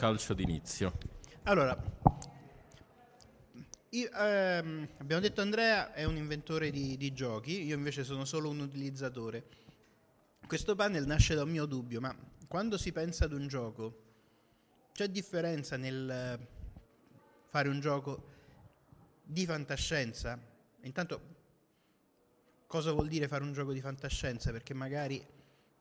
Calcio d'inizio. Allora, io, ehm, abbiamo detto Andrea è un inventore di, di, giochi, io invece sono solo un utilizzatore. Questo panel nasce da un mio dubbio, ma quando si pensa ad un gioco, c'è differenza nel fare un gioco di fantascienza? Intanto, cosa vuol dire fare un gioco di fantascienza? Perché magari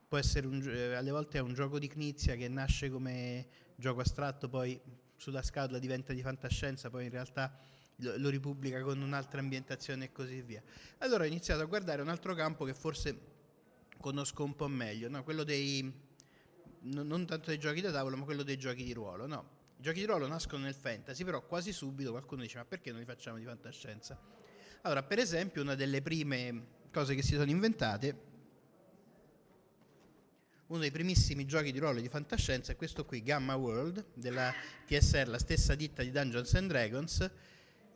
può essere un, eh, alle volte è un gioco di Knizia che nasce come gioco astratto, poi sulla scatola diventa di fantascienza, poi in realtà lo, lo ripubblica con un'altra ambientazione e così via. Allora ho iniziato a guardare un altro campo che forse conosco un po' meglio, no? quello dei no, non tanto dei giochi da tavolo, ma quello dei giochi di ruolo. No, i giochi di ruolo nascono nel fantasy, però quasi subito qualcuno dice: Ma perché non li facciamo di fantascienza? Allora, per esempio, una delle prime cose che si sono inventate uno dei primissimi giochi di ruolo di fantascienza è questo qui, Gamma World, della TSR, la stessa ditta di Dungeons and Dragons,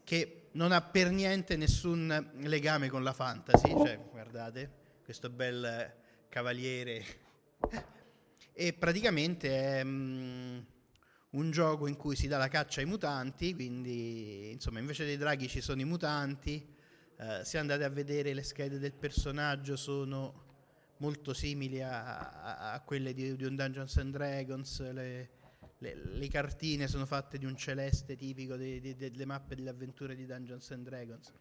che non ha per niente nessun legame con la fantasy, cioè, guardate, questo bel cavaliere. E praticamente è um, un gioco in cui si dà la caccia ai mutanti, quindi insomma invece dei draghi ci sono i mutanti, uh, se andate a vedere le schede del personaggio sono molto simili a, a, quelle di, di, un Dungeons and Dragons, le, le, le, cartine sono fatte di un celeste tipico de, de, delle mappe delle avventure di Dungeons and Dragons.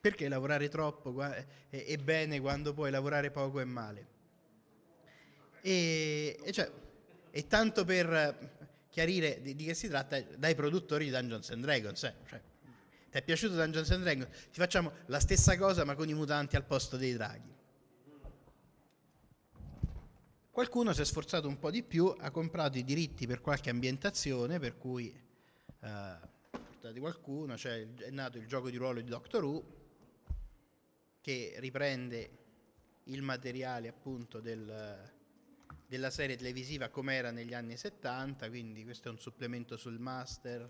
Perché lavorare troppo è, è, bene quando puoi lavorare poco è male. E, e, cioè, e tanto per chiarire di, di, che si tratta dai produttori di Dungeons and Dragons. Eh. Cioè, ti è piaciuto Dungeons and Dragons? Ti facciamo la stessa cosa ma con i mutanti al posto dei draghi. Qualcuno si è sforzato un po' di più, ha comprato i diritti per qualche ambientazione, per cui eh, portati qualcuno, cioè è nato il gioco di ruolo di Doctor Who, che riprende il materiale appunto del, della serie televisiva come era negli anni 70, quindi questo è un supplemento sul master.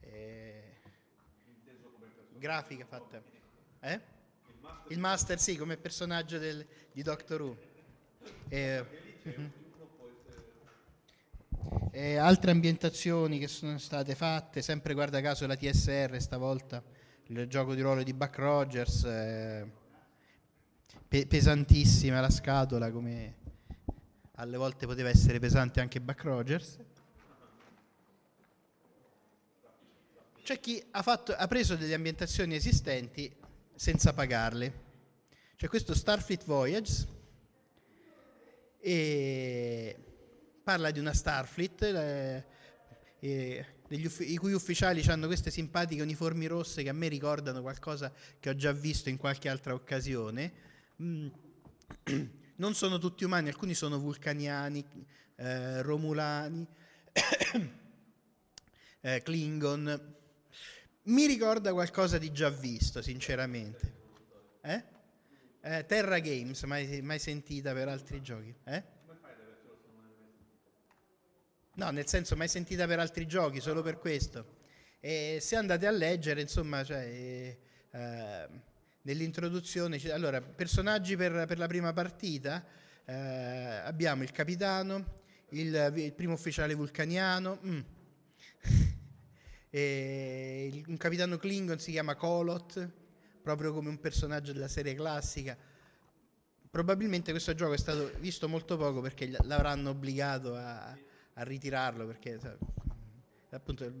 Eh, grafica fatta. Eh? Il master sì, come personaggio del, di Doctor Who. E, uh-huh. e altre ambientazioni che sono state fatte, sempre guarda caso la TSR stavolta, il gioco di ruolo di Buck Rogers, eh, pe- pesantissima la scatola come alle volte poteva essere pesante anche Buck Rogers. C'è chi ha, fatto, ha preso delle ambientazioni esistenti senza pagarle. C'è questo Starfleet Voyage e parla di una Starfleet eh, eh, uff- i cui ufficiali hanno queste simpatiche uniformi rosse che a me ricordano qualcosa che ho già visto in qualche altra occasione. Mm. Non sono tutti umani, alcuni sono vulcaniani, eh, romulani, eh, Klingon. Mi ricorda qualcosa di già visto, sinceramente. Eh? Eh, Terra Games, mai, mai, sentita per altri giochi? Eh? No, nel senso mai sentita per altri giochi, solo per questo. E se andate a leggere, insomma, cioè, eh, nell'introduzione, allora, personaggi per, per la prima partita, eh, abbiamo il capitano, il, il primo ufficiale vulcaniano, mm. il, un capitano Klingon si chiama Kolot, proprio come un personaggio della serie classica. Probabilmente questo gioco è stato visto molto poco perché l'avranno obbligato a, a ritirarlo perché appunto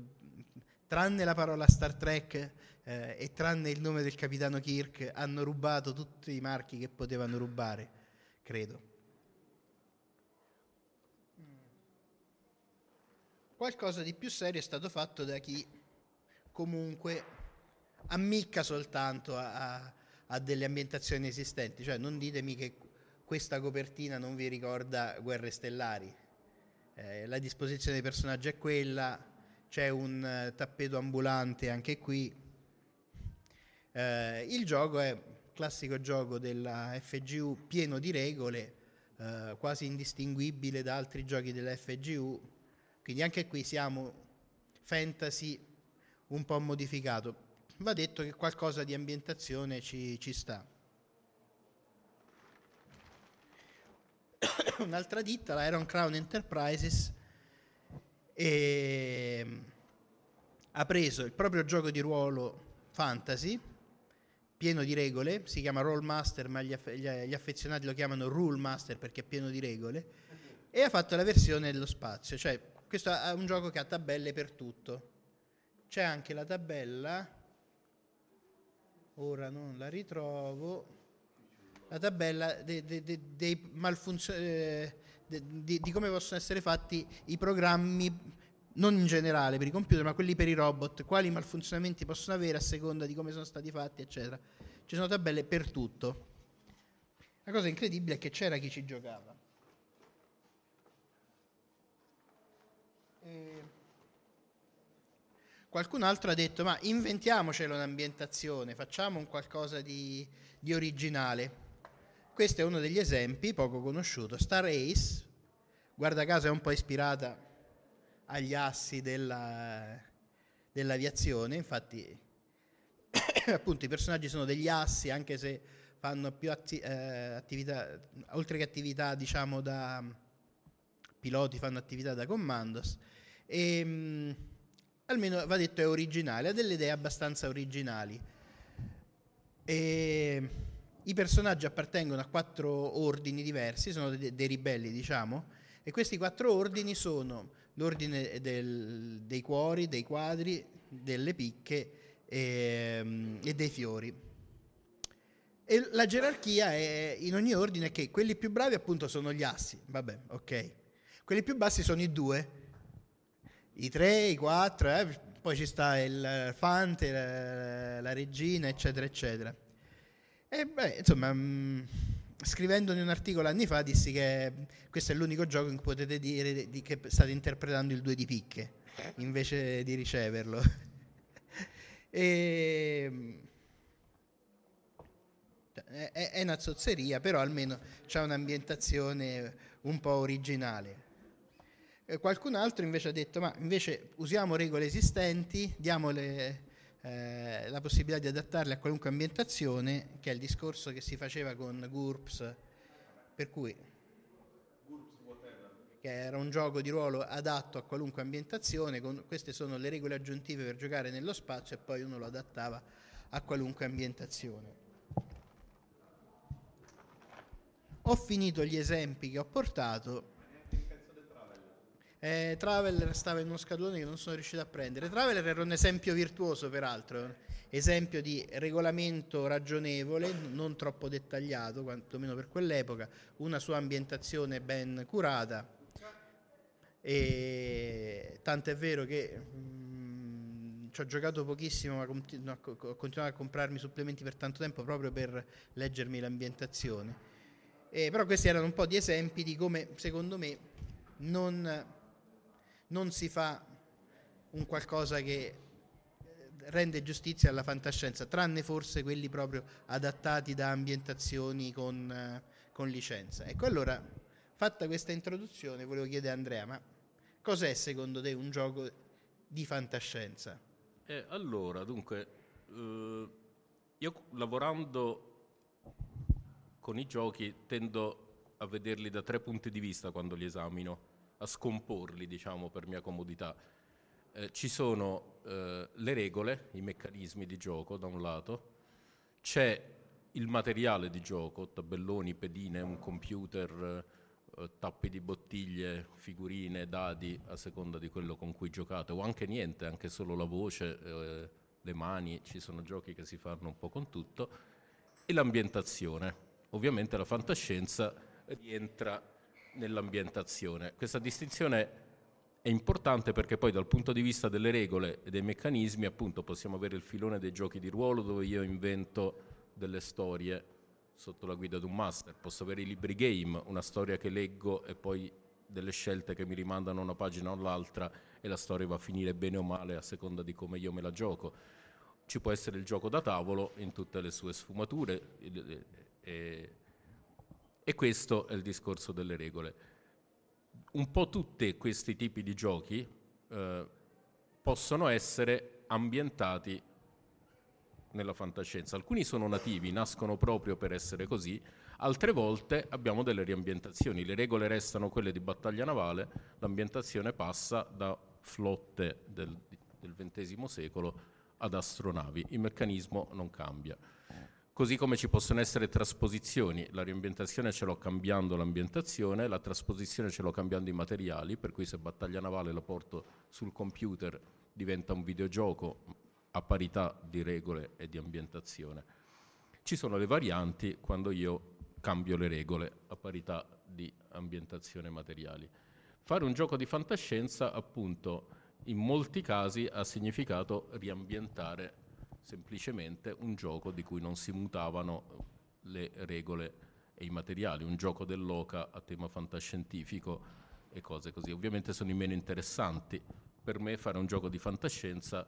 tranne la parola Star Trek eh, e tranne il nome del capitano Kirk hanno rubato tutti i marchi che potevano rubare, credo. Qualcosa di più serio è stato fatto da chi comunque ammicca soltanto a, a, a delle ambientazioni esistenti, cioè non ditemi che questa copertina non vi ricorda Guerre Stellari. Eh, la disposizione dei personaggi è quella, c'è un uh, tappeto ambulante anche qui. Eh, il gioco è classico gioco della FGU pieno di regole, eh, quasi indistinguibile da altri giochi della FGU, quindi anche qui siamo fantasy un po' modificato va detto che qualcosa di ambientazione ci, ci sta. Un'altra ditta, la Iron Crown Enterprises, mm, ha preso il proprio gioco di ruolo fantasy, pieno di regole, si chiama Roll Master, ma gli, aff- gli affezionati lo chiamano Rule Master perché è pieno di regole, e ha fatto la versione dello spazio, cioè questo è un gioco che ha tabelle per tutto. C'è anche la tabella, ora non la ritrovo, la tabella dei, dei, dei, malfunzioni, eh, di, di come possono essere fatti i programmi non in generale per i computer, ma quelli per i robot, quali malfunzionamenti possono avere a seconda di come sono stati fatti, eccetera. Ci sono tabelle per tutto. La cosa incredibile è che c'era chi ci giocava. E... Qualcun altro ha detto, ma inventiamocelo un'ambientazione, facciamo un qualcosa di, di originale. Questo è uno degli esempi, poco conosciuto. Star Ace, guarda caso è un po' ispirata agli assi della, dell'aviazione, infatti appunto i personaggi sono degli assi anche se fanno più atti, eh, attività, oltre che attività diciamo da piloti, fanno attività da commandos e mh, mm, almeno va detto è originale, ha delle idee abbastanza originali. E, I personaggi appartengono a quattro ordini diversi, sono dei, dei ribelli diciamo, e questi quattro ordini sono l'ordine del, dei cuori, dei quadri, delle picche e, ehm, e dei fiori. E la gerarchia è, in ogni ordine che quelli più bravi appunto sono gli assi, vabbè, ok. Quelli più bassi sono i due, i tre, i quattro, eh, poi ci sta il fante, la, la regina, eccetera, eccetera. E beh, insomma... Mh, mm, scrivendone un articolo anni fa dissi che questo è l'unico gioco in cui potete dire di che state interpretando il 2 di picche invece di riceverlo. e, è, è, una zozzeria, però almeno c'è un'ambientazione un po' originale. E qualcun altro invece ha detto, ma invece usiamo regole esistenti, diamole eh, la possibilità di adattarle a qualunque ambientazione, che è il discorso che si faceva con GURPS, per cui che era un gioco di ruolo adatto a qualunque ambientazione, con, queste sono le regole aggiuntive per giocare nello spazio e poi uno lo adattava a qualunque ambientazione. Ho finito gli esempi che ho portato eh, Traveler stava in uno scatolone che non sono riuscito a prendere. Traveler era un esempio virtuoso, peraltro, esempio di regolamento ragionevole, non troppo dettagliato, quantomeno per quell'epoca, una sua ambientazione ben curata. E è vero che mh, mm, ci ho giocato pochissimo, ma continu- ho continuato a comprarmi supplementi per tanto tempo proprio per leggermi l'ambientazione. Eh, però questi erano un po' di esempi di come, secondo me, non non si fa un qualcosa che eh, rende giustizia alla fantascienza, tranne forse quelli proprio adattati da ambientazioni con, eh, con licenza. Ecco, allora, fatta questa introduzione, volevo chiedere a Andrea, ma cos'è secondo te un gioco di fantascienza? Eh, allora, dunque, eh, io lavorando con i giochi tendo a vederli da tre punti di vista quando li esamino a scomporli, diciamo, per mia comodità. Eh, ci sono eh, le regole, i meccanismi di gioco da un lato, c'è il materiale di gioco, tabelloni, pedine, un computer, eh, tappi di bottiglie, figurine, dadi, a seconda di quello con cui giocate, o anche niente, anche solo la voce, eh, le mani, ci sono giochi che si fanno un po' con tutto, e l'ambientazione. Ovviamente la fantascienza rientra nell'ambientazione. Questa distinzione è importante perché poi dal punto di vista delle regole e dei meccanismi, appunto, possiamo avere il filone dei giochi di ruolo dove io invento delle storie sotto la guida di un master, posso avere i libri game, una storia che leggo e poi delle scelte che mi rimandano una pagina o l'altra e la storia va a finire bene o male a seconda di come io me la gioco. Ci può essere il gioco da tavolo in tutte le sue sfumature e, e questo è il discorso delle regole. Un po' tutti questi tipi di giochi eh, possono essere ambientati nella fantascienza. Alcuni sono nativi, nascono proprio per essere così, altre volte abbiamo delle riambientazioni. Le regole restano quelle di battaglia navale, l'ambientazione passa da flotte del, del XX secolo ad astronavi. Il meccanismo non cambia. Così come ci possono essere trasposizioni, la riambientazione ce l'ho cambiando l'ambientazione, la trasposizione ce l'ho cambiando i materiali, per cui se battaglia navale la porto sul computer diventa un videogioco a parità di regole e di ambientazione. Ci sono le varianti quando io cambio le regole a parità di ambientazione e materiali. Fare un gioco di fantascienza, appunto, in molti casi ha significato riambientare semplicemente un gioco di cui non si mutavano le regole e i materiali, un gioco dell'oca a tema fantascientifico e cose così. Ovviamente sono i meno interessanti. Per me fare un gioco di fantascienza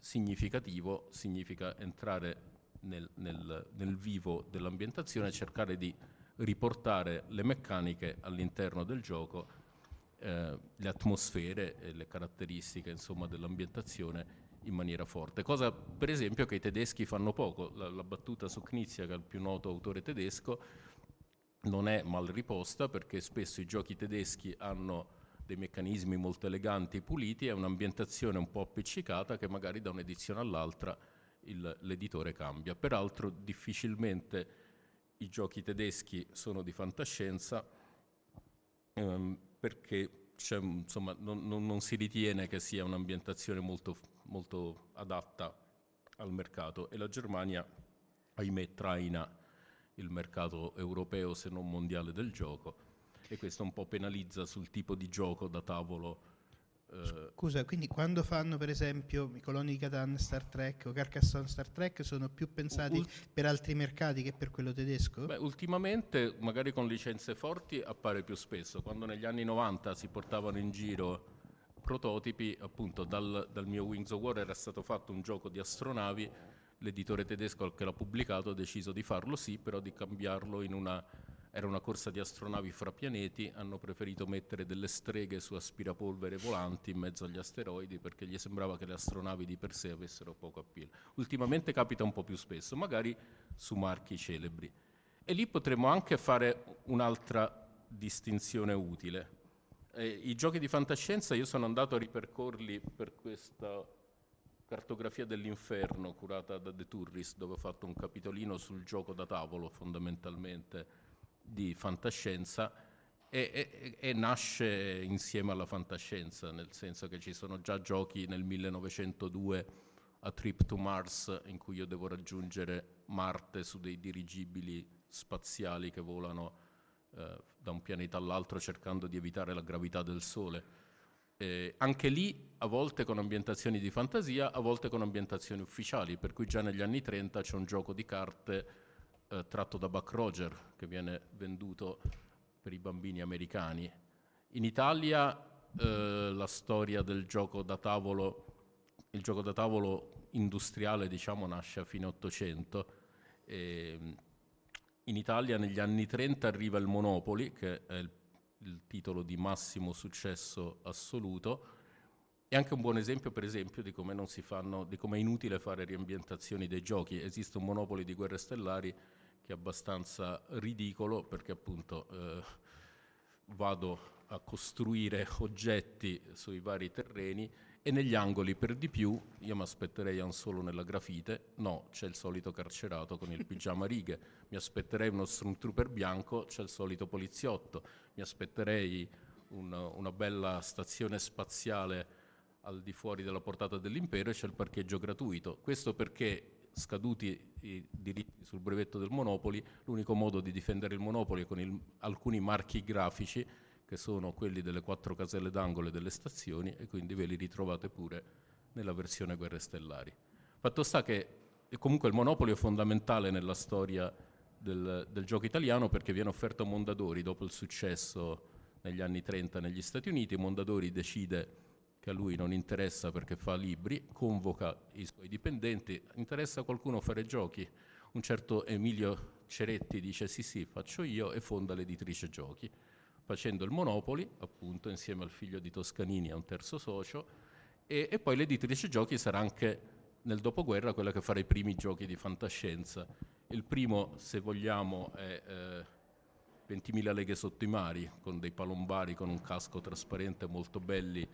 significativo significa entrare nel, nel, nel vivo dell'ambientazione e cercare di riportare le meccaniche all'interno del gioco, eh, le atmosfere e le caratteristiche insomma, dell'ambientazione in maniera forte, cosa per esempio che i tedeschi fanno poco. La, la battuta su Knizia, che è il più noto autore tedesco, non è mal riposta perché spesso i giochi tedeschi hanno dei meccanismi molto eleganti e puliti e un'ambientazione un po' appiccicata che magari da un'edizione all'altra il, l'editore cambia. Peraltro difficilmente i giochi tedeschi sono di fantascienza ehm, perché insomma, non, non, non, si ritiene che sia un'ambientazione molto, molto adatta al mercato e la Germania, ahimè, traina il mercato europeo se non mondiale del gioco e questo un po' penalizza sul tipo di gioco da tavolo eh, Scusa, quindi quando fanno per esempio i coloni di Catan Star Trek o Carcassonne Star Trek sono più pensati ult- per altri mercati che per quello tedesco? Beh, ultimamente, magari con licenze forti, appare più spesso. Quando negli anni 90 si portavano in giro prototipi, appunto dal, dal mio Wings of War era stato fatto un gioco di astronavi, l'editore tedesco che l'ha pubblicato ha deciso di farlo sì, però di cambiarlo in una era una corsa di astronavi fra pianeti, hanno preferito mettere delle streghe su aspirapolvere volanti in mezzo agli asteroidi perché gli sembrava che le astronavi di per sé avessero poco appeal. Ultimamente capita un po' più spesso, magari su marchi celebri. E lì potremmo anche fare un'altra distinzione utile. Eh, I giochi di fantascienza io sono andato a ripercorrerli per questa cartografia dell'inferno curata da The Tourist, dove ho fatto un capitolino sul gioco da tavolo fondamentalmente di fantascienza e, e, e, nasce insieme alla fantascienza, nel senso che ci sono già giochi nel 1902 a Trip to Mars in cui io devo raggiungere Marte su dei dirigibili spaziali che volano eh, da un pianeta all'altro cercando di evitare la gravità del Sole. Eh, anche lì a volte con ambientazioni di fantasia, a volte con ambientazioni ufficiali, per cui già negli anni 30 c'è un gioco di carte eh, tratto da Buck Roger che viene venduto per i bambini americani. In Italia eh, la storia del gioco da tavolo, il gioco da tavolo industriale diciamo nasce a fine Ottocento. In Italia negli anni 30 arriva il Monopoli, che è il, il titolo di massimo successo assoluto, è anche un buon esempio, per esempio, di come, fanno, di come è inutile fare riambientazioni dei giochi. Esiste un monopoli di guerre stellari che è abbastanza ridicolo perché appunto eh, vado a costruire oggetti sui vari terreni e negli angoli per di più io mi aspetterei un solo nella grafite, no, c'è il solito carcerato con il pigiama righe, mi aspetterei uno stormtrooper bianco, c'è il solito poliziotto, mi aspetterei un, una bella stazione spaziale al di fuori della portata dell'impero e c'è il parcheggio gratuito. Questo perché scaduti i diritti sul brevetto del Monopoli, l'unico modo di difendere il Monopoli è con il, alcuni marchi grafici che sono quelli delle quattro caselle d'angolo delle stazioni e quindi ve li ritrovate pure nella versione Guerre Stellari. Fatto sta che comunque il Monopoli è fondamentale nella storia del, del gioco italiano perché viene offerto a Mondadori dopo il successo negli anni 30 negli Stati Uniti, Mondadori decide che a lui non interessa perché fa libri, convoca i suoi dipendenti, interessa a qualcuno fare giochi. Un certo Emilio Ceretti dice sì sì, faccio io e fonda l'editrice Giochi, facendo il Monopoli, appunto, insieme al figlio di Toscanini a un terzo socio, e, e poi l'editrice Giochi sarà anche nel dopoguerra quella che farà i primi giochi di fantascienza. Il primo, se vogliamo, è eh, 20.000 leghe sotto i mari, con dei palombari con un casco trasparente molto belli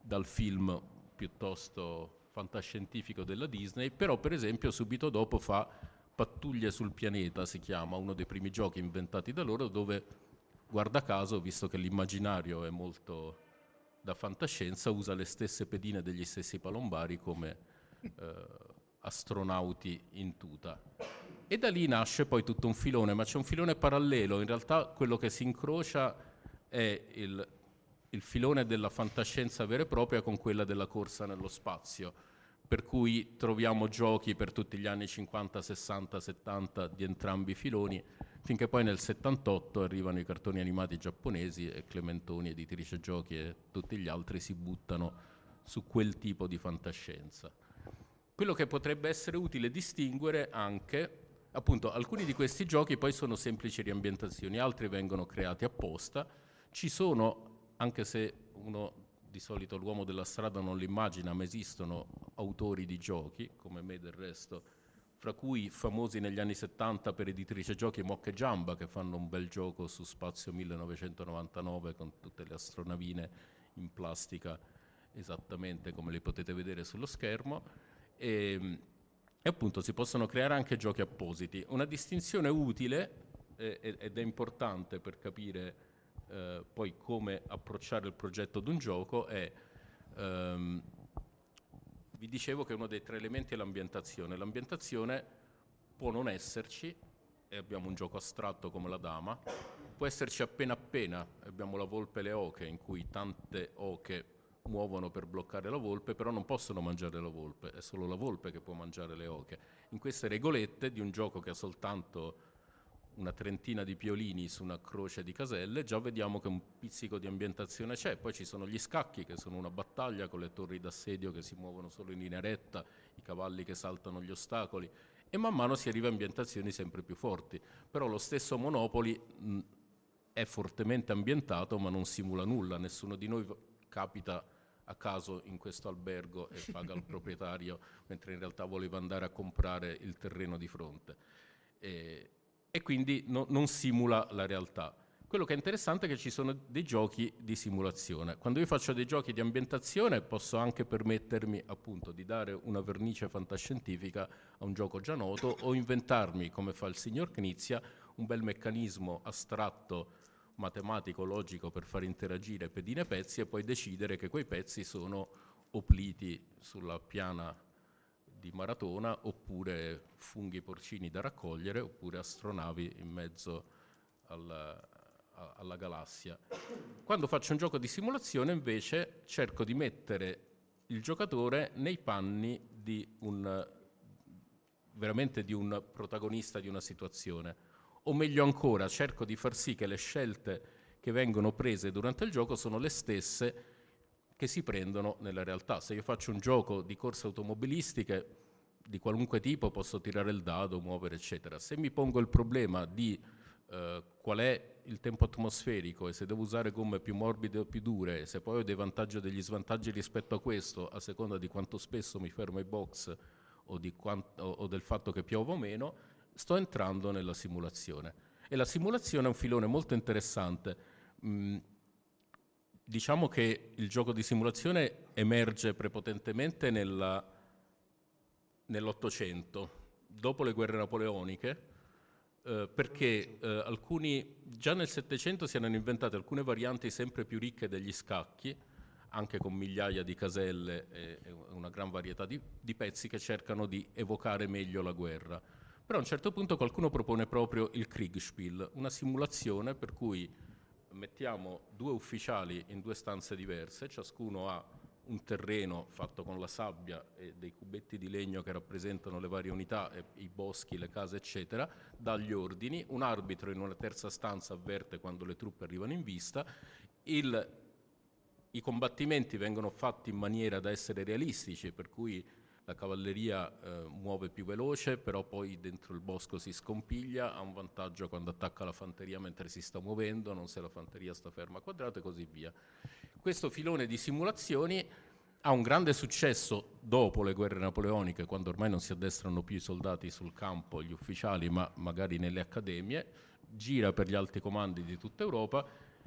dal film piuttosto fantascientifico della Disney, però per esempio subito dopo fa Pattuglie sul pianeta, si chiama, uno dei primi giochi inventati da loro, dove guarda caso, visto che l'immaginario è molto da fantascienza, usa le stesse pedine degli stessi palombari come eh, astronauti in tuta. E da lì nasce poi tutto un filone, ma c'è un filone parallelo, in realtà quello che si incrocia è il, il filone della fantascienza vera e propria con quella della corsa nello spazio, per cui troviamo giochi per tutti gli anni 50, 60, 70 di entrambi i filoni, finché poi nel 78 arrivano i cartoni animati giapponesi e Clementoni, editrice giochi e tutti gli altri si buttano su quel tipo di fantascienza. Quello che potrebbe essere utile distinguere anche Appunto, alcuni di questi giochi poi sono semplici riambientazioni, altri vengono creati apposta. Ci sono, anche se uno di solito l'uomo della strada non l'immagina, ma esistono autori di giochi, come me del resto, fra cui famosi negli anni 70 per editrice giochi Mocche Giamba, che fanno un bel gioco su Spazio 1999 con tutte le astronavine in plastica esattamente come le potete vedere sullo schermo. E, ehm, e appunto si possono creare anche giochi appositi. Una distinzione utile eh, ed è importante per capire eh, poi come approcciare il progetto di un gioco è, ehm, vi dicevo che uno dei tre elementi è l'ambientazione. L'ambientazione può non esserci, e abbiamo un gioco astratto come la dama, può esserci appena appena, abbiamo la volpe e le oche, in cui tante oche muovono per bloccare la volpe, però non possono mangiare la volpe, è solo la volpe che può mangiare le oche. In queste regolette di un gioco che ha soltanto una trentina di piolini su una croce di caselle, già vediamo che un pizzico di ambientazione c'è, poi ci sono gli scacchi che sono una battaglia con le torri d'assedio che si muovono solo in linea retta, i cavalli che saltano gli ostacoli e man mano si arriva a ambientazioni sempre più forti, però lo stesso Monopoli mh, è fortemente ambientato ma non simula nulla, nessuno di noi capita a caso in questo albergo e paga il proprietario mentre in realtà voleva andare a comprare il terreno di fronte. E, e quindi no, non simula la realtà. Quello che è interessante è che ci sono dei giochi di simulazione. Quando io faccio dei giochi di ambientazione posso anche permettermi appunto di dare una vernice fantascientifica a un gioco già noto o inventarmi, come fa il signor Knizia, un bel meccanismo astratto matematico, logico per far interagire pedine e pezzi e poi decidere che quei pezzi sono opliti sulla piana di Maratona oppure funghi porcini da raccogliere oppure astronavi in mezzo alla, alla galassia. Quando faccio un gioco di simulazione invece cerco di mettere il giocatore nei panni di un, veramente di un protagonista di una situazione o meglio ancora cerco di far sì che le scelte che vengono prese durante il gioco sono le stesse che si prendono nella realtà. Se io faccio un gioco di corse automobilistiche di qualunque tipo posso tirare il dado, muovere eccetera. Se mi pongo il problema di eh, qual è il tempo atmosferico e se devo usare gomme più morbide o più dure, se poi ho dei vantaggi o degli svantaggi rispetto a questo, a seconda di quanto spesso mi fermo ai box o, quanto, o del fatto che piova o meno, sto entrando nella simulazione. E la simulazione è un filone molto interessante. Mm, diciamo che il gioco di simulazione emerge prepotentemente nella, nell'Ottocento, dopo le guerre napoleoniche, eh, perché eh, alcuni, già nel Settecento si erano inventate alcune varianti sempre più ricche degli scacchi, anche con migliaia di caselle e, e una gran varietà di, di pezzi che cercano di evocare meglio la guerra. Però a un certo punto qualcuno propone proprio il Kriegspiel, una simulazione per cui mettiamo due ufficiali in due stanze diverse, ciascuno ha un terreno fatto con la sabbia e dei cubetti di legno che rappresentano le varie unità, i boschi, le case, eccetera, dà gli ordini, un arbitro in una terza stanza avverte quando le truppe arrivano in vista, il, i combattimenti vengono fatti in maniera da essere realistici, per cui la cavalleria eh, muove più veloce, però poi dentro il bosco si scompiglia, ha un vantaggio quando attacca la fanteria mentre si sta muovendo, non se la fanteria sta ferma a quadrato e così via. Questo filone di simulazioni ha un grande successo dopo le guerre napoleoniche, quando ormai non si addestrano più i soldati sul campo, gli ufficiali, ma magari nelle accademie, gira per gli alti comandi di tutta Europa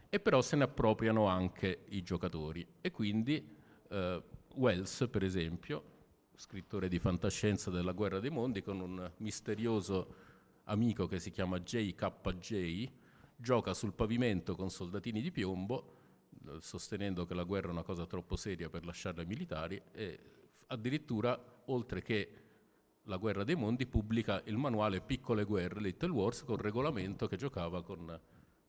e però se ne appropriano anche i giocatori e quindi Uh, Wells, per esempio, scrittore di fantascienza della guerra dei mondi, con un misterioso amico che si chiama JKJ, gioca sul pavimento con soldatini di piombo, sostenendo che la guerra è una cosa troppo seria per lasciarla ai militari, e addirittura, oltre che la guerra dei mondi, pubblica il manuale Piccole guerre, Little Wars, con regolamento che giocava con,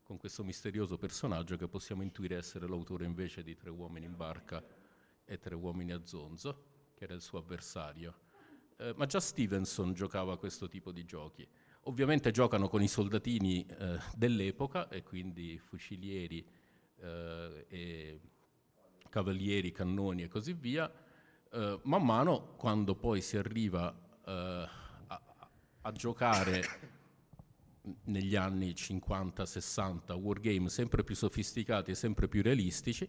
con questo misterioso personaggio che possiamo intuire essere l'autore invece di Tre uomini in barca e Tre uomini a zonzo che era il suo avversario. Eh, ma già Stevenson giocava questo tipo di giochi. Ovviamente giocano con i soldatini eh, dell'epoca e quindi fucilieri eh, e cavalieri, cannoni e così via. Eh, man mano, quando poi si arriva eh, a, a giocare negli anni 50-60 wargame sempre più sofisticati e sempre più realistici,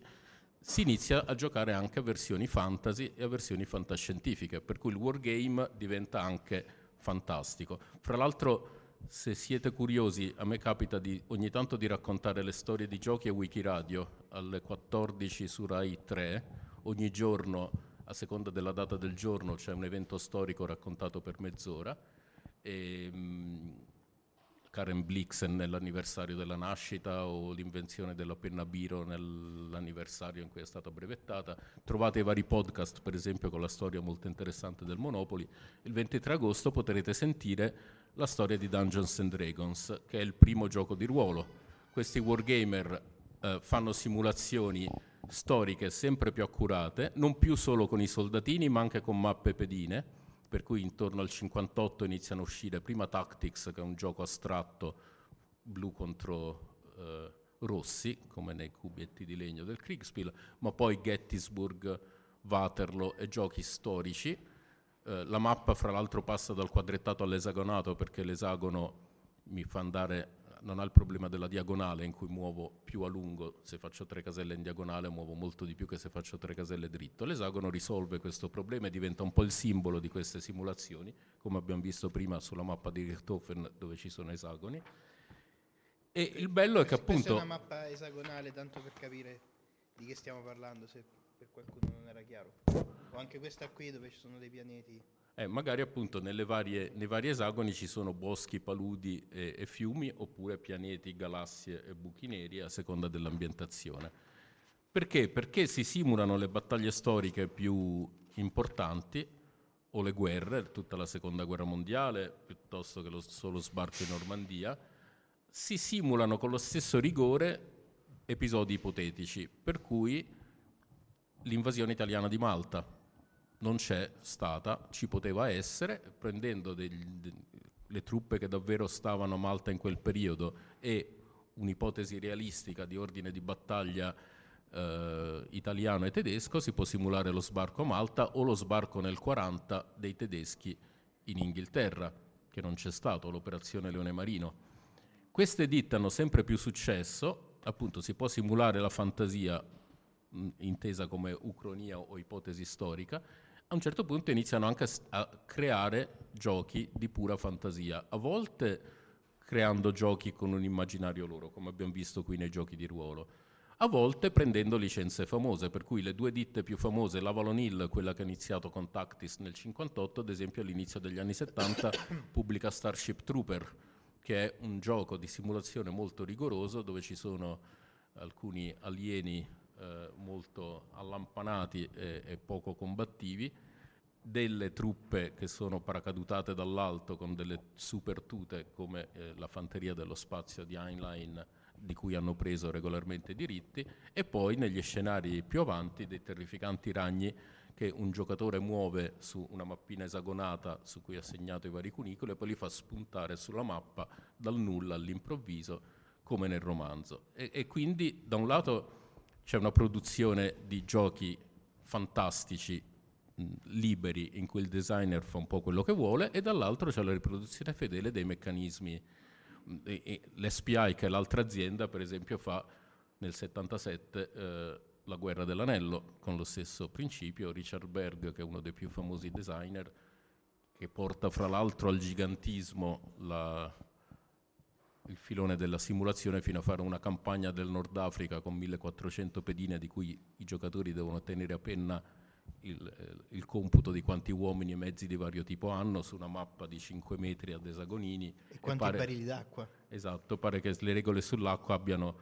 si inizia a giocare anche a versioni fantasy e a versioni fantascientifiche, per cui il wargame diventa anche fantastico. Fra l'altro, se siete curiosi, a me capita di, ogni tanto di raccontare le storie di giochi a Wikiradio alle 14 su Rai 3, ogni giorno, a seconda della data del giorno, c'è un evento storico raccontato per mezz'ora. E, mh, Karen Blixen nell'anniversario della nascita o l'invenzione della penna Biro nell'anniversario in cui è stata brevettata. Trovate i vari podcast, per esempio, con la storia molto interessante del Monopoli. Il 23 agosto potrete sentire la storia di Dungeons and Dragons, che è il primo gioco di ruolo. Questi wargamer eh, fanno simulazioni storiche sempre più accurate, non più solo con i soldatini, ma anche con mappe pedine per cui intorno al 58 iniziano a uscire prima Tactics, che è un gioco astratto blu contro eh, rossi, come nei cubetti di legno del Kriegspiel, ma poi Gettysburg, Waterloo e giochi storici. Eh, la mappa, fra l'altro, passa dal quadrettato all'esagonato perché l'esagono mi fa andare non ha il problema della diagonale in cui muovo più a lungo, se faccio tre caselle in diagonale muovo molto di più che se faccio tre caselle dritto. L'esagono risolve questo problema e diventa un po' il simbolo di queste simulazioni, come abbiamo visto prima sulla mappa di Richthofen dove ci sono esagoni. E il bello è che appunto... È una mappa esagonale, tanto per capire di che stiamo parlando, se per qualcuno non era chiaro. O anche questa qui dove ci sono dei pianeti eh, magari appunto varie, nei vari esagoni ci sono boschi, paludi e, e, fiumi, oppure pianeti, galassie e buchi neri a seconda dell'ambientazione. Perché? Perché si simulano le battaglie storiche più importanti o le guerre, tutta la seconda guerra mondiale, piuttosto che lo solo sbarco in Normandia, si simulano con lo stesso rigore episodi ipotetici, per cui l'invasione italiana di Malta, non c'è stata, ci poteva essere, prendendo degli, de, le truppe che davvero stavano a Malta in quel periodo e un'ipotesi realistica di ordine di battaglia eh, italiano e tedesco, si può simulare lo sbarco a Malta o lo sbarco nel 40 dei tedeschi in Inghilterra, che non c'è stato, l'operazione Leone Marino. Queste ditte hanno sempre più successo, appunto si può simulare la fantasia intesa come ucronia o ipotesi storica, a un certo punto iniziano anche a, creare giochi di pura fantasia, a volte creando giochi con un immaginario loro, come abbiamo visto qui nei giochi di ruolo, a volte prendendo licenze famose, per cui le due ditte più famose, l'Avalon Hill, quella che ha iniziato con Tactis nel 58, ad esempio all'inizio degli anni 70 pubblica Starship Trooper, che è un gioco di simulazione molto rigoroso dove ci sono alcuni alieni eh, molto allampanati e, e, poco combattivi, delle truppe che sono paracadutate dall'alto con delle super tute come eh, la fanteria dello spazio di Heinlein di cui hanno preso regolarmente diritti e poi negli scenari più avanti dei terrificanti ragni che un giocatore muove su una mappina esagonata su cui ha segnato i vari cunicoli e poi li fa spuntare sulla mappa dal nulla all'improvviso come nel romanzo. E, e quindi da un lato c'è una produzione di giochi fantastici, mh, liberi, in cui il designer fa un po' quello che vuole, e dall'altro c'è la riproduzione fedele dei meccanismi. E, e L'SPI, che è l'altra azienda, per esempio, fa nel 77 eh, la guerra dell'anello, con lo stesso principio. Richard Berg, che è uno dei più famosi designer, che porta fra l'altro al gigantismo la, il filone della simulazione fino a fare una campagna del Nord Africa con 1400 pedine di cui i giocatori devono tenere a penna il, eh, il, computo di quanti uomini e mezzi di vario tipo hanno su una mappa di 5 metri ad esagonini. E quanti e pare, barili d'acqua. Esatto, pare che le regole sull'acqua abbiano,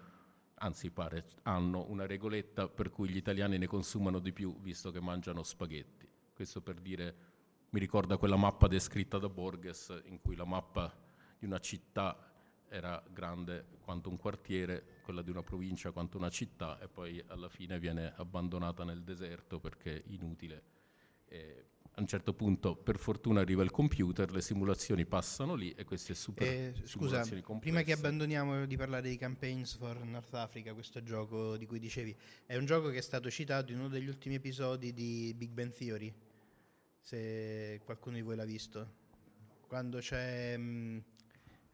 anzi pare, hanno una regoletta per cui gli italiani ne consumano di più visto che mangiano spaghetti. Questo per dire, mi ricorda quella mappa descritta da Borges in cui la mappa di una città era grande quanto un quartiere, quella di una provincia quanto una città e poi alla fine viene abbandonata nel deserto perché inutile. E a un certo punto per fortuna arriva il computer, le simulazioni passano lì e queste super eh, Scusa, prima che abbandoniamo di parlare di Campaigns for North Africa, questo gioco di cui dicevi, è un gioco che è stato citato in uno degli ultimi episodi di Big Bang Theory, se qualcuno di voi l'ha visto. Quando c'è... Mh,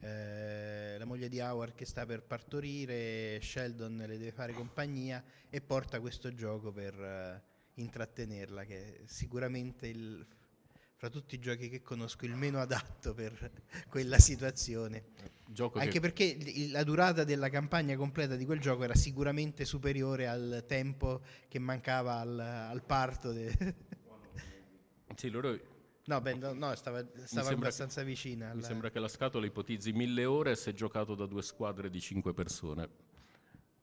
eh, la moglie di Howard che sta per partorire, Sheldon le deve fare compagnia e porta questo gioco per uh, intrattenerla, che è sicuramente il, fra tutti i giochi che conosco il meno adatto per quella situazione. Gioco Anche che... perché la durata della campagna completa di quel gioco era sicuramente superiore al tempo che mancava al, al parto. De... sì, loro No, beh, no, no, stava, stava abbastanza che, vicina. Alla... Mi sembra che la scatola ipotizzi mille ore se giocato da due squadre di cinque persone.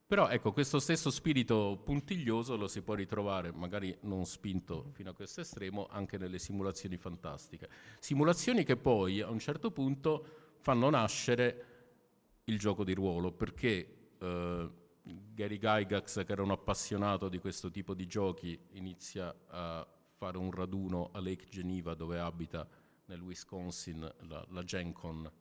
Però ecco, questo stesso spirito puntiglioso lo si può ritrovare, magari non spinto fino a questo estremo, anche nelle simulazioni fantastiche. Simulazioni che poi a un certo punto fanno nascere il gioco di ruolo, perché eh, Gary Gygax, che era un appassionato di questo tipo di giochi, inizia a fare un raduno a Lake Geneva dove abita nel Wisconsin la, la Gen Con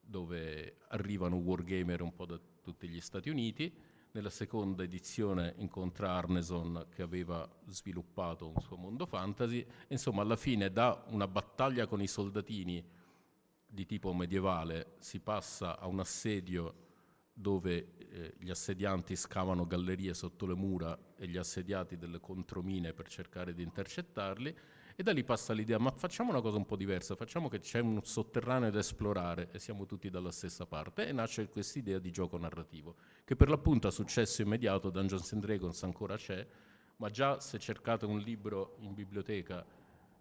dove arrivano wargamer un po' da tutti gli Stati Uniti. Nella seconda edizione incontra Arneson che aveva sviluppato un suo mondo fantasy. Insomma, alla fine da una battaglia con i soldatini di tipo medievale si passa a un assedio dove eh, gli assedianti scavano gallerie sotto le mura e gli assediati delle contromine per cercare di intercettarli e da lì passa l'idea ma facciamo una cosa un po' diversa, facciamo che c'è un sotterraneo da esplorare e siamo tutti dalla stessa parte. E nasce questa idea di gioco narrativo che per l'appunto ha successo immediato, Dungeons and Dragons ancora c'è, ma già se cercate un libro in biblioteca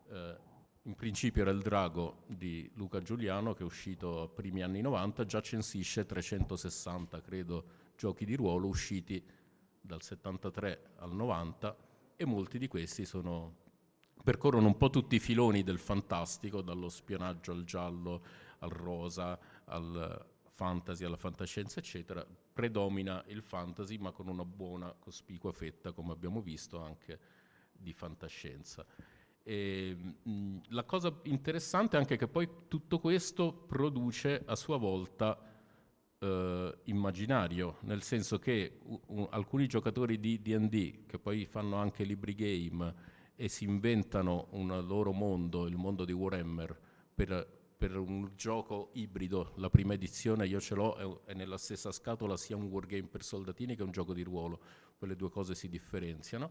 eh, in principio era il Drago di Luca Giuliano che è uscito a primi anni 90, già censisce 360, credo, giochi di ruolo usciti dal 73 al 90 e molti di questi sono, percorrono un po' tutti i filoni del fantastico, dallo spionaggio al giallo, al rosa, al fantasy, alla fantascienza, eccetera. Predomina il fantasy, ma con una buona, cospicua fetta, come abbiamo visto, anche di fantascienza. E, mh, la cosa interessante è anche che poi tutto questo produce a sua volta eh, immaginario, nel senso che u- u- alcuni giocatori di DD, che poi fanno anche libri game e si inventano un loro mondo, il mondo di Warhammer, per, per un gioco ibrido, la prima edizione io ce l'ho e nella stessa scatola sia un wargame per soldatini che un gioco di ruolo, quelle due cose si differenziano.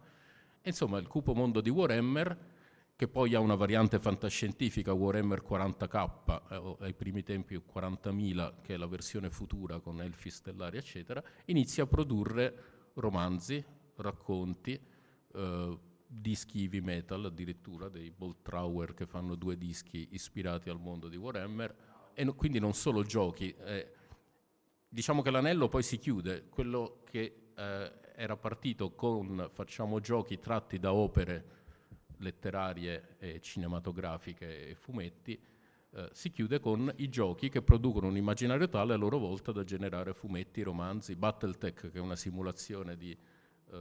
Insomma, il cupo mondo di Warhammer che poi ha una variante fantascientifica Warhammer 40k, eh, ai primi tempi 40.000, che è la versione futura con elfi stellari, eccetera, inizia a produrre romanzi, racconti, eh, dischi heavy metal, addirittura dei Bolt Trower che fanno due dischi ispirati al mondo di Warhammer, e no, quindi non solo giochi. Eh, diciamo che l'anello poi si chiude, quello che eh, era partito con facciamo giochi tratti da opere letterarie e cinematografiche e fumetti, eh, si chiude con i giochi che producono un immaginario tale a loro volta da generare fumetti, romanzi, Battletech che è una simulazione di eh,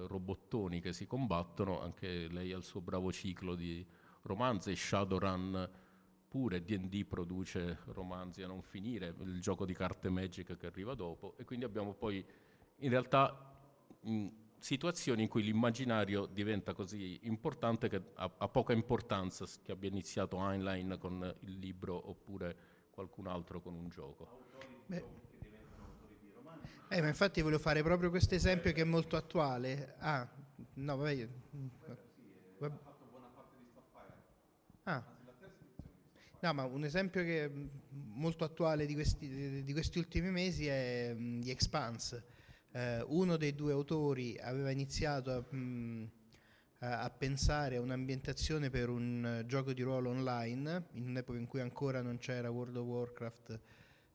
robottoni che si combattono, anche lei ha il suo bravo ciclo di romanzi, Shadowrun pure D&D produce romanzi a non finire, il gioco di carte Magic che arriva dopo e quindi abbiamo poi in realtà mh, situazioni in cui l'immaginario diventa così importante che ha, ha poca importanza che abbia iniziato Heinlein con il libro oppure qualcun altro con un gioco. Beh. Eh, ma infatti volevo fare proprio questo esempio che è molto attuale. Ah, no, vabbè. Io... Ah. No, ma un esempio che è molto attuale di questi, di questi ultimi mesi è The Expanse. Eh, uno dei due autori aveva iniziato a, mh, a, pensare a un'ambientazione per un uh, gioco di ruolo online, in un'epoca in cui ancora non c'era World of Warcraft,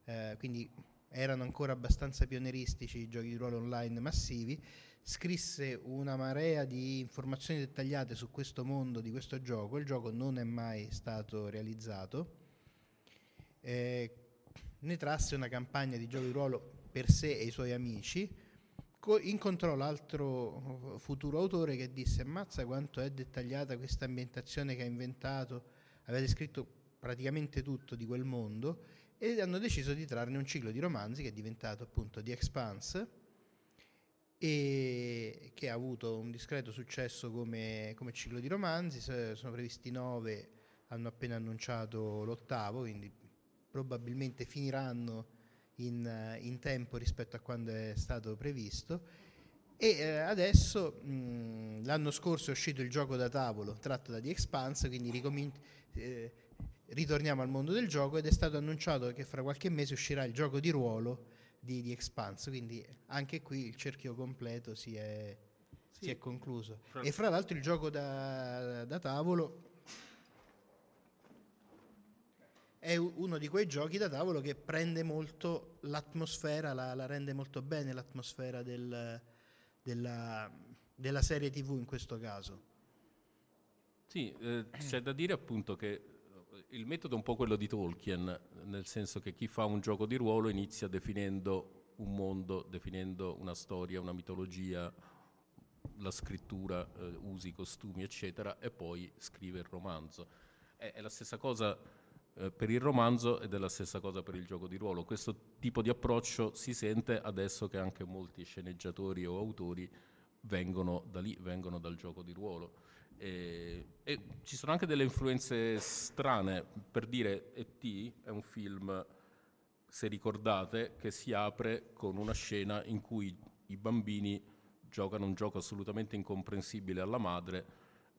eh, quindi erano ancora abbastanza pionieristici i giochi di ruolo online massivi scrisse una marea di informazioni dettagliate su questo mondo di questo gioco, il gioco non è mai stato realizzato, eh, ne trasse una campagna di gioco di ruolo per sé e i suoi amici, incontrò l'altro futuro autore che disse ammazza quanto è dettagliata questa ambientazione che ha inventato, avete scritto praticamente tutto di quel mondo e hanno deciso di trarne un ciclo di romanzi che è diventato appunto The Expanse e che ha avuto un discreto successo come, come ciclo di romanzi, sono previsti nove, hanno appena annunciato l'ottavo, quindi probabilmente finiranno in, in tempo rispetto a quando è stato previsto. E eh, adesso mh, l'anno scorso è uscito il gioco da tavolo tratto da The Expanse, quindi ricomin- eh, ritorniamo al mondo del gioco ed è stato annunciato che fra qualche mese uscirà il gioco di ruolo di, di Expanse, quindi anche qui il cerchio completo si è, sì. si è concluso. Fra e fra l'altro il gioco da, da tavolo è uno di quei giochi da tavolo che prende molto l'atmosfera, la, la rende molto bene l'atmosfera del, della, della, serie TV in questo caso. Sì, eh, c'è da dire appunto che il metodo è un po' quello di Tolkien, nel senso che chi fa un gioco di ruolo inizia definendo un mondo, definendo una storia, una mitologia, la scrittura, eh, usi, costumi, eccetera, e poi scrive il romanzo. È, è la stessa cosa eh, per il romanzo ed è la stessa cosa per il gioco di ruolo. Questo tipo di approccio si sente adesso che anche molti sceneggiatori o autori vengono da lì, vengono dal gioco di ruolo. E, e, ci sono anche delle influenze strane, per dire E.T. è un film, se ricordate, che si apre con una scena in cui i bambini giocano un gioco assolutamente incomprensibile alla madre,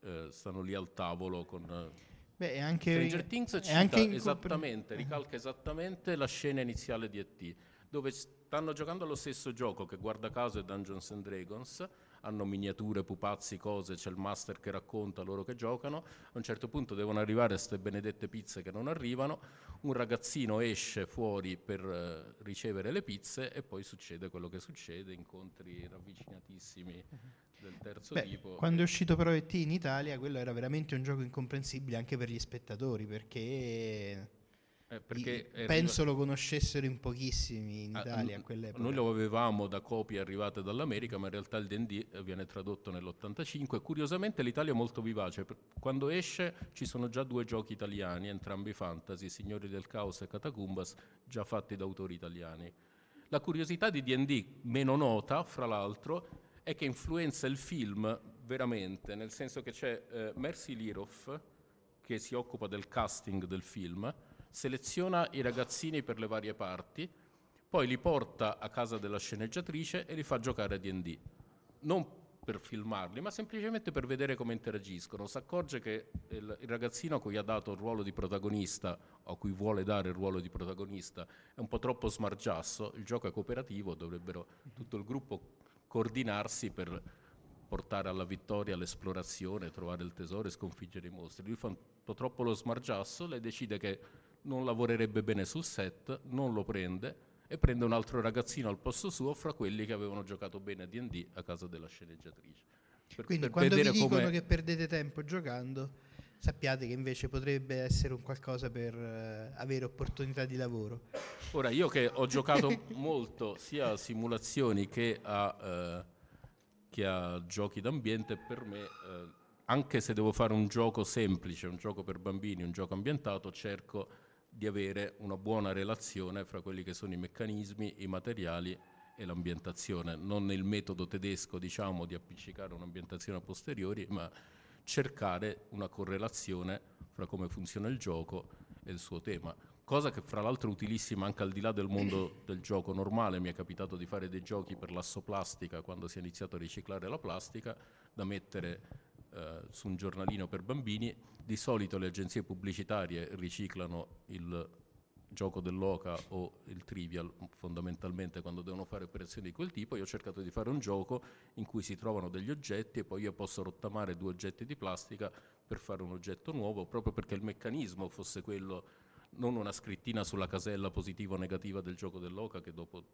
eh, stanno lì al tavolo con... Beh, è anche, Stranger Things cita anche esattamente, ricalca esattamente la scena iniziale di E.T., dove stanno giocando allo stesso gioco che guarda caso è Dungeons and Dragons, hanno miniature, pupazzi, cose, c'è il master che racconta loro che giocano, a un certo punto devono arrivare queste benedette pizze che non arrivano, un ragazzino esce fuori per uh, ricevere le pizze e poi succede quello che succede, incontri ravvicinatissimi del terzo Beh, tipo. Quando è uscito Pro ET in Italia, quello era veramente un gioco incomprensibile anche per gli spettatori perché eh, penso arriva... lo conoscessero in pochissimi in ah, Italia a quell'epoca. Noi lo avevamo da copie arrivate dall'America, ma in realtà il D&D viene tradotto nell'85 curiosamente l'Italia è molto vivace. Quando esce ci sono già due giochi italiani, entrambi fantasy, Signori del Caos e Catacumbas, già fatti da autori italiani. La curiosità di D&D, meno nota, fra l'altro, è che influenza il film veramente, nel senso che c'è eh, Mercy Liroff che si occupa del casting del film, seleziona i ragazzini per le varie parti, poi li porta a casa della sceneggiatrice e li fa giocare a D&D. Non per filmarli, ma semplicemente per vedere come interagiscono. Si accorge che il, ragazzino a cui ha dato il ruolo di protagonista, o a cui vuole dare il ruolo di protagonista, è un po' troppo smargiasso, il gioco è cooperativo, dovrebbero tutto il gruppo coordinarsi per portare alla vittoria l'esplorazione, trovare il tesoro e sconfiggere i mostri. Lui fa un po' troppo lo smargiasso, lei decide che non lavorerebbe bene sul set, non lo prende e prende un altro ragazzino al posto suo fra quelli che avevano giocato bene a D&D a casa della sceneggiatrice. Per, Quindi per quando vi dicono com'è... che perdete tempo giocando, sappiate che invece potrebbe essere un qualcosa per uh, avere opportunità di lavoro. Ora, io che ho giocato molto sia a simulazioni che a, uh, che a giochi d'ambiente, per me... Uh, anche se devo fare un gioco semplice, un gioco per bambini, un gioco ambientato, cerco di avere una buona relazione fra quelli che sono i meccanismi, i materiali e l'ambientazione, non nel metodo tedesco diciamo di appiccicare un'ambientazione a posteriori, ma cercare una correlazione fra come funziona il gioco e il suo tema. Cosa che fra l'altro è utilissima anche al di là del mondo del gioco normale, mi è capitato di fare dei giochi per l'assoplastica quando si è iniziato a riciclare la plastica, da mettere eh, su un giornalino per bambini, di solito le agenzie pubblicitarie riciclano il gioco dell'oca o il trivial fondamentalmente quando devono fare operazioni di quel tipo, io ho cercato di fare un gioco in cui si trovano degli oggetti e poi io posso rottamare due oggetti di plastica per fare un oggetto nuovo, proprio perché il meccanismo fosse quello, non una scrittina sulla casella positiva o negativa del gioco dell'oca che dopo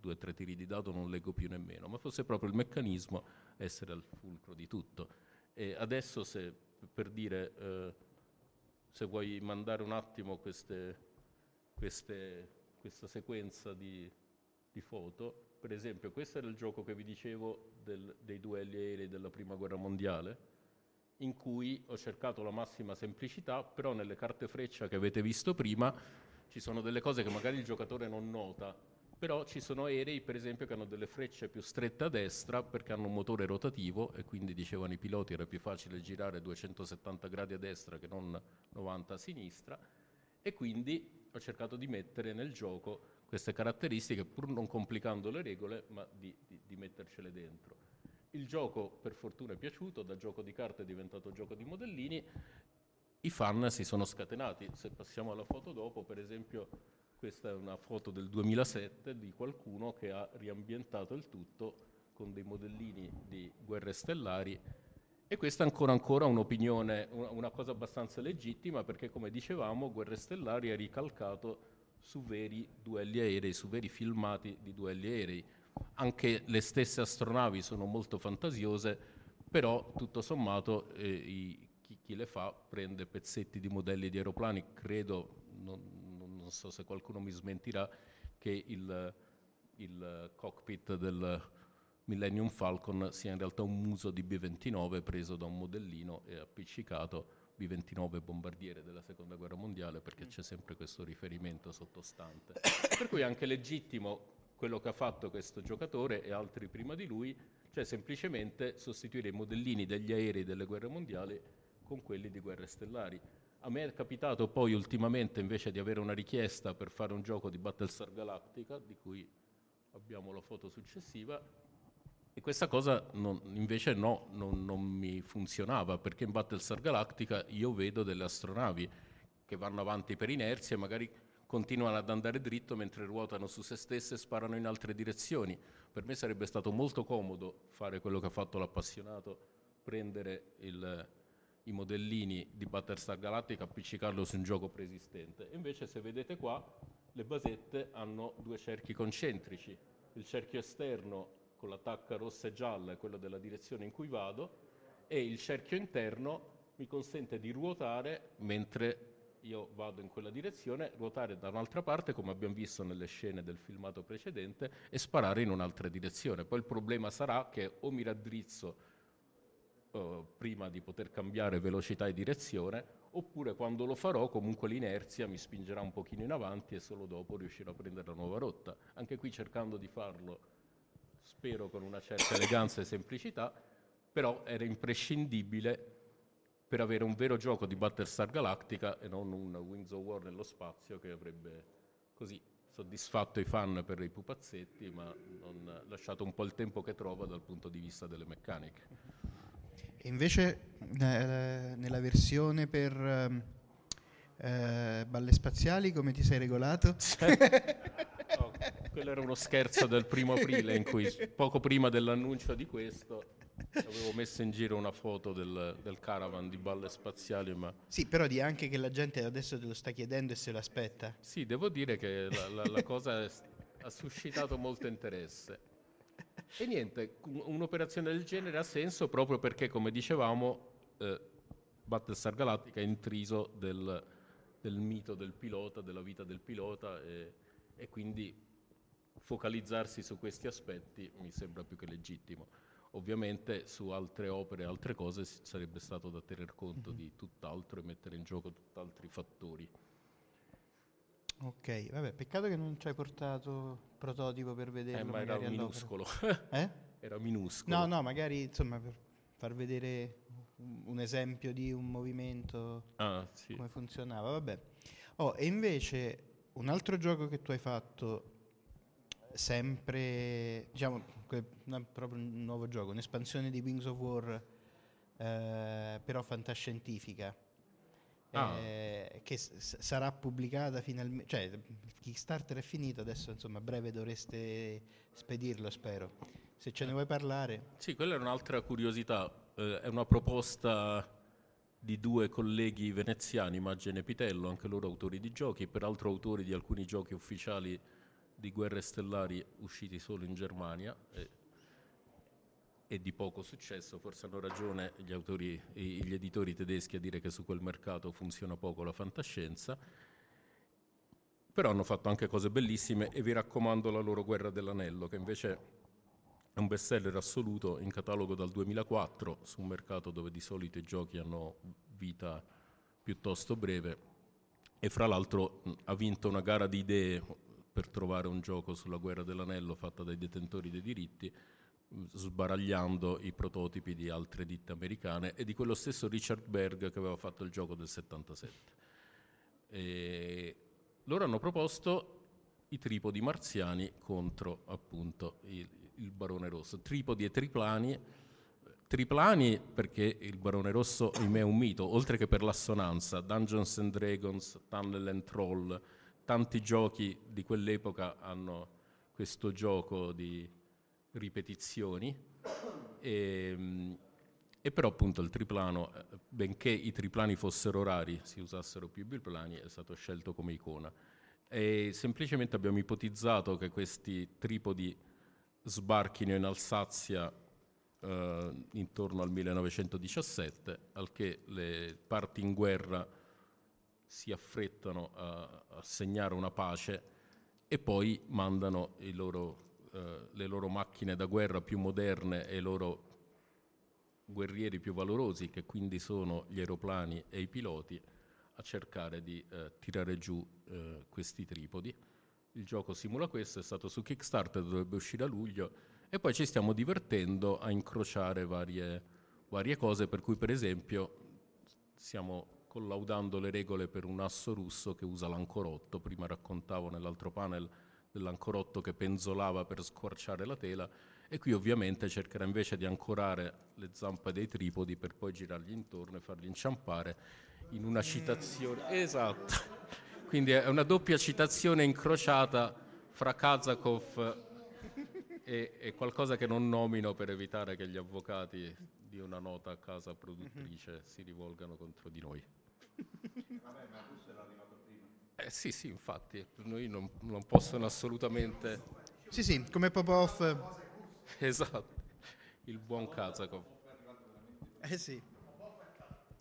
due o tre tiri di dado non leggo più nemmeno, ma fosse proprio il meccanismo essere al fulcro di tutto. E adesso se, per dire, eh, se vuoi mandare un attimo queste queste, questa sequenza di, di, foto. Per esempio, questo era il gioco che vi dicevo del, dei duelli aerei della Prima Guerra Mondiale, in cui ho cercato la massima semplicità, però nelle carte freccia che avete visto prima ci sono delle cose che magari il giocatore non nota, però ci sono aerei per esempio che hanno delle frecce più strette a destra perché hanno un motore rotativo e quindi dicevano i piloti era più facile girare 270 gradi a destra che non 90 a sinistra e quindi ho cercato di mettere nel gioco queste caratteristiche pur non complicando le regole, ma di, di, di mettercele dentro. Il gioco per fortuna è piaciuto, da gioco di carte è diventato gioco di modellini, i fan si sono scatenati. Se passiamo alla foto dopo, per esempio, questa è una foto del 2007 di qualcuno che ha riambientato il tutto con dei modellini di guerre stellari e questa è ancora, ancora un'opinione, una cosa abbastanza legittima perché come dicevamo Guerre Stellari è ricalcato su veri duelli aerei, su veri filmati di duelli aerei. Anche le stesse astronavi sono molto fantasiose, però tutto sommato eh, i, chi, chi, le fa prende pezzetti di modelli di aeroplani, credo, non, non so se qualcuno mi smentirà, che il, il cockpit del Millennium Falcon sia in realtà un muso di B-29 preso da un modellino e appiccicato B-29 bombardiere della seconda guerra mondiale perché c'è sempre questo riferimento sottostante. per cui è anche legittimo quello che ha fatto questo giocatore e altri prima di lui, cioè semplicemente sostituire i modellini degli aerei delle guerre mondiali con quelli di guerre stellari. A me è capitato poi ultimamente invece di avere una richiesta per fare un gioco di Battlestar Galactica, di cui abbiamo la foto successiva, e questa cosa non, invece no, non, non, mi funzionava perché in Battlestar Galactica io vedo delle astronavi che vanno avanti per inerzia e magari continuano ad andare dritto mentre ruotano su se stesse e sparano in altre direzioni. Per me sarebbe stato molto comodo fare quello che ha fatto l'appassionato, prendere il, i modellini di Battlestar Galactica, appiccicarlo su un gioco preesistente. Invece se vedete qua le basette hanno due cerchi concentrici. Il cerchio esterno con la tacca rossa e gialla è quello della direzione in cui vado e il cerchio interno mi consente di ruotare mentre io vado in quella direzione, ruotare da un'altra parte come abbiamo visto nelle scene del filmato precedente e sparare in un'altra direzione. Poi il problema sarà che o mi raddrizzo uh, prima di poter cambiare velocità e direzione oppure quando lo farò comunque l'inerzia mi spingerà un pochino in avanti e solo dopo riuscirò a prendere la nuova rotta. Anche qui cercando di farlo spero con una certa eleganza e semplicità, però era imprescindibile per avere un vero gioco di Battlestar Galactica e non un Wings of War nello spazio che avrebbe così soddisfatto i fan per i pupazzetti, ma non lasciato un po' il tempo che trova dal punto di vista delle meccaniche. E invece eh, nella versione per ehm, eh, balle spaziali come ti sei regolato? quello era uno scherzo del primo aprile in cui poco prima dell'annuncio di questo avevo messo in giro una foto del, del caravan di balle spaziali. Ma... Sì, però di anche che la gente adesso te lo sta chiedendo e se lo aspetta. Sì, devo dire che la, la, la cosa è, ha suscitato molto interesse. E niente, un'operazione del genere ha senso proprio perché, come dicevamo, eh, Battlestar Galactica è intriso del, del, mito del pilota, della vita del pilota e, e quindi focalizzarsi su questi aspetti mi sembra più che legittimo. Ovviamente su altre opere e altre cose sarebbe stato da tener conto mm-hmm. di tutt'altro e mettere in gioco tutt'altri fattori. Ok, vabbè, peccato che non ci hai portato il prototipo per vederlo. Eh, ma era minuscolo. eh? Era minuscolo. No, no, magari insomma per far vedere un esempio di un movimento, ah, sì. come funzionava. Vabbè. Oh, e invece un altro gioco che tu hai fatto sempre, diciamo, è proprio un nuovo gioco, un'espansione di Wings of War eh, però fantascientifica. Ah. eh, che s- sarà pubblicata finalmente. Cioè, il Kickstarter è finito, adesso insomma a breve dovreste spedirlo, spero. Se ce ne vuoi parlare. Sì, quella è un'altra curiosità, eh, è una proposta di due colleghi veneziani, Maggen e Pitello, anche loro autori di giochi, peraltro autori di alcuni giochi ufficiali di Guerre Stellari usciti solo in Germania e, e di poco successo, forse hanno ragione gli, autori, gli editori tedeschi a dire che su quel mercato funziona poco la fantascienza, però hanno fatto anche cose bellissime e vi raccomando la loro Guerra dell'Anello, che invece è un bestseller assoluto in catalogo dal 2004 su un mercato dove di solito i giochi hanno vita piuttosto breve e fra l'altro ha vinto una gara di idee per trovare un gioco sulla guerra dell'anello fatta dai detentori dei diritti sbaragliando i prototipi di altre ditte americane e di quello stesso Richard Berg che aveva fatto il gioco del 77 e loro hanno proposto i tripodi marziani contro appunto il, il Barone Rosso. Tripodi e triplani. Triplani perché il Barone Rosso in me è un mito, oltre che per l'assonanza. Dungeons and Dragons, Tunnel and Troll, tanti giochi di quell'epoca hanno questo gioco di ripetizioni. E, mm, e però appunto il triplano, eh, benché i triplani fossero rari, si usassero più biplani, è stato scelto come icona. E semplicemente abbiamo ipotizzato che questi tripodi sbarchino in Alsazia eh, intorno al 1917, al che le parti in guerra si affrettano a, a segnare una pace e poi mandano i loro, eh, le loro macchine da guerra più moderne e i loro guerrieri più valorosi, che quindi sono gli aeroplani e i piloti, a cercare di eh, tirare giù eh, questi tripodi. Il gioco simula questo, è stato su Kickstarter, dovrebbe uscire a luglio e poi ci stiamo divertendo a incrociare varie, varie cose, per cui per esempio stiamo collaudando le regole per un asso russo che usa l'ancorotto, prima raccontavo nell'altro panel dell'ancorotto che penzolava per squarciare la tela e qui ovviamente cercherà invece di ancorare le zampe dei tripodi per poi girargli intorno e farli inciampare in una citazione esatto quindi è una doppia citazione incrociata fra Kazakov e, e qualcosa che non nomino per evitare che gli avvocati di una nota casa produttrice si rivolgano contro di noi. Eh sì, sì, infatti, noi non, non possono assolutamente... Sì, sì, come Popov. Esatto, il buon Kazakov. Eh sì.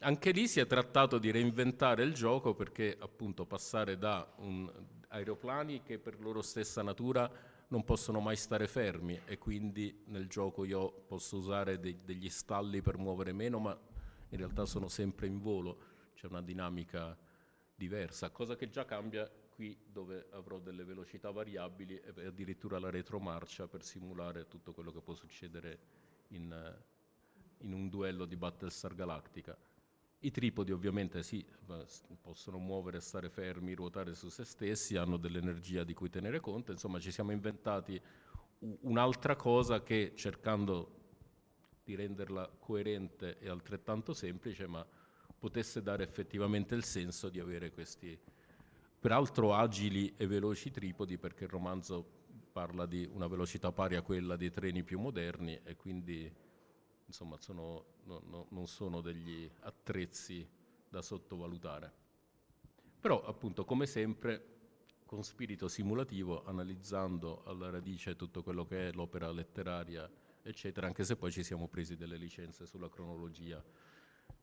Anche lì si è trattato di reinventare il gioco perché appunto passare da un- aeroplani che per loro stessa natura non possono mai stare fermi e quindi nel gioco io posso usare dei- degli stalli per muovere meno ma in realtà sono sempre in volo, c'è una dinamica diversa, cosa che già cambia qui dove avrò delle velocità variabili e addirittura la retromarcia per simulare tutto quello che può succedere in, eh, in un duello di Battlestar Galactica. I tripodi ovviamente sì, possono muovere, stare fermi, ruotare su se stessi, hanno dell'energia di cui tenere conto, insomma ci siamo inventati un'altra cosa che cercando di renderla coerente e altrettanto semplice, ma potesse dare effettivamente il senso di avere questi peraltro agili e veloci tripodi perché il romanzo parla di una velocità pari a quella dei treni più moderni e quindi insomma sono- no- no- non sono degli attrezzi da sottovalutare. Però appunto come sempre con spirito simulativo, analizzando alla radice tutto quello che è l'opera letteraria, eccetera, anche se poi ci siamo presi delle licenze sulla cronologia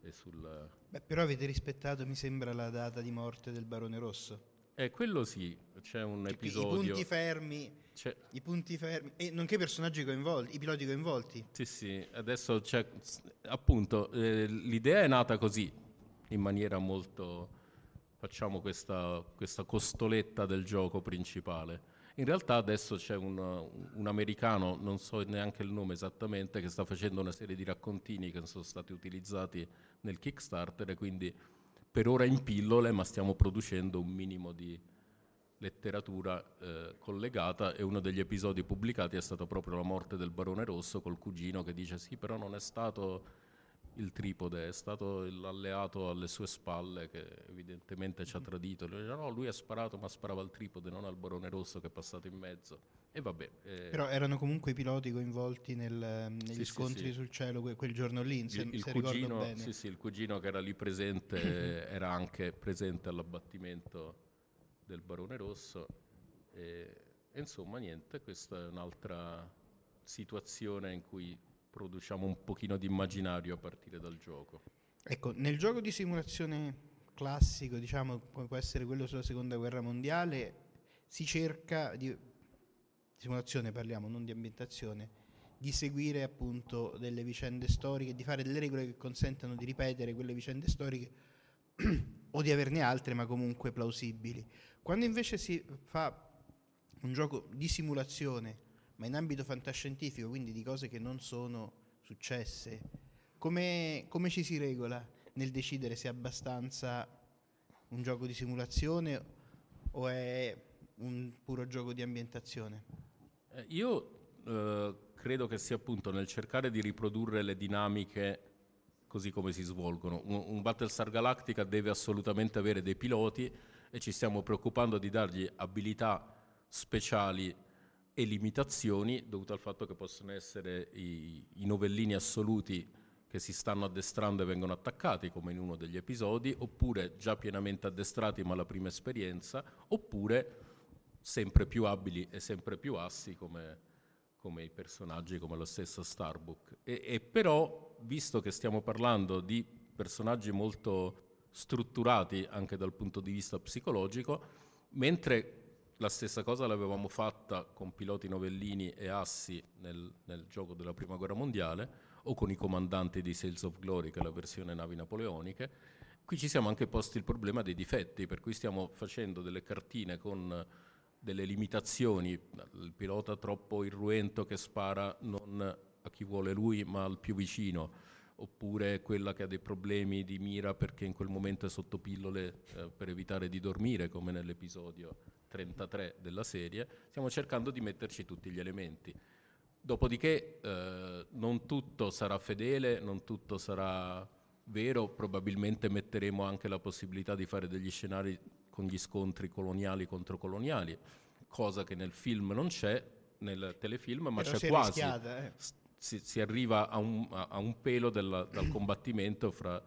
e sul... Beh, però avete rispettato, mi sembra, la data di morte del Barone Rosso. Eh, quello sì, c'è un I- I episodio... punti fermi, c'è- i punti fermi, e nonché i personaggi coinvolti, i piloti coinvolti. Sì, sì, adesso c'è, appunto, eh, l'idea è nata così, in maniera molto, facciamo questa, questa costoletta del gioco principale. In realtà adesso c'è un, un americano, non so neanche il nome esattamente, che sta facendo una serie di raccontini che sono stati utilizzati nel Kickstarter e quindi per ora in pillole, ma stiamo producendo un minimo di letteratura eh, collegata e uno degli episodi pubblicati è stato proprio la morte del barone rosso col cugino che dice sì però non è stato il tripode, è stato l'alleato alle sue spalle che evidentemente ci ha tradito. Lui, no, lui ha sparato ma sparava al tripode, non al Barone Rosso che è passato in mezzo. E vabbè, eh. Però erano comunque i piloti coinvolti nel, negli sì, scontri sì, sì. sul cielo quel, quel, giorno lì, se, il, il se cugino, Sì, sì, il cugino che era lì presente era anche presente all'abbattimento del Barone Rosso. E, e insomma, niente, questa è un'altra situazione in cui produciamo un pochino di immaginario a partire dal gioco. Ecco, nel gioco di simulazione classico, diciamo, come può essere quello sulla seconda guerra mondiale, si cerca di simulazione parliamo, non di ambientazione, di seguire appunto delle vicende storiche, di fare delle regole che consentano di ripetere quelle vicende storiche o di averne altre, ma comunque plausibili. Quando invece si fa un gioco di simulazione ma in ambito fantascientifico, quindi di cose che non sono successe, come, come ci si regola nel decidere se è abbastanza un gioco di simulazione o è un puro gioco di ambientazione? Eh, io eh, credo che sia appunto nel cercare di riprodurre le dinamiche così come si svolgono. Un, un Battlestar Galactica deve assolutamente avere dei piloti e ci stiamo preoccupando di dargli abilità speciali e limitazioni dovute al fatto che possono essere i, i novellini assoluti che si stanno addestrando e vengono attaccati, come in uno degli episodi, oppure già pienamente addestrati ma la prima esperienza, oppure sempre più abili e sempre più assi come, come i personaggi, come lo stesso Starbuck. E, e, però, visto che stiamo parlando di personaggi molto strutturati anche dal punto di vista psicologico, mentre la stessa cosa l'avevamo fatta con piloti novellini e assi nel, nel, gioco della Prima Guerra Mondiale o con i comandanti di Sales of Glory, che è la versione navi napoleoniche. Qui ci siamo anche posti il problema dei difetti, per cui stiamo facendo delle cartine con delle limitazioni, il pilota troppo irruento che spara non a chi vuole lui ma al più vicino, oppure quella che ha dei problemi di mira perché in quel momento è sotto pillole eh, per evitare di dormire, come nell'episodio 33 della serie, stiamo cercando di metterci tutti gli elementi. Dopodiché eh, non tutto sarà fedele, non tutto sarà vero, probabilmente metteremo anche la possibilità di fare degli scenari con gli scontri coloniali contro coloniali, cosa che nel film non c'è, nel telefilm, ma Però c'è quasi. Eh. Si, si, arriva a un, a, a un pelo del, dal combattimento fra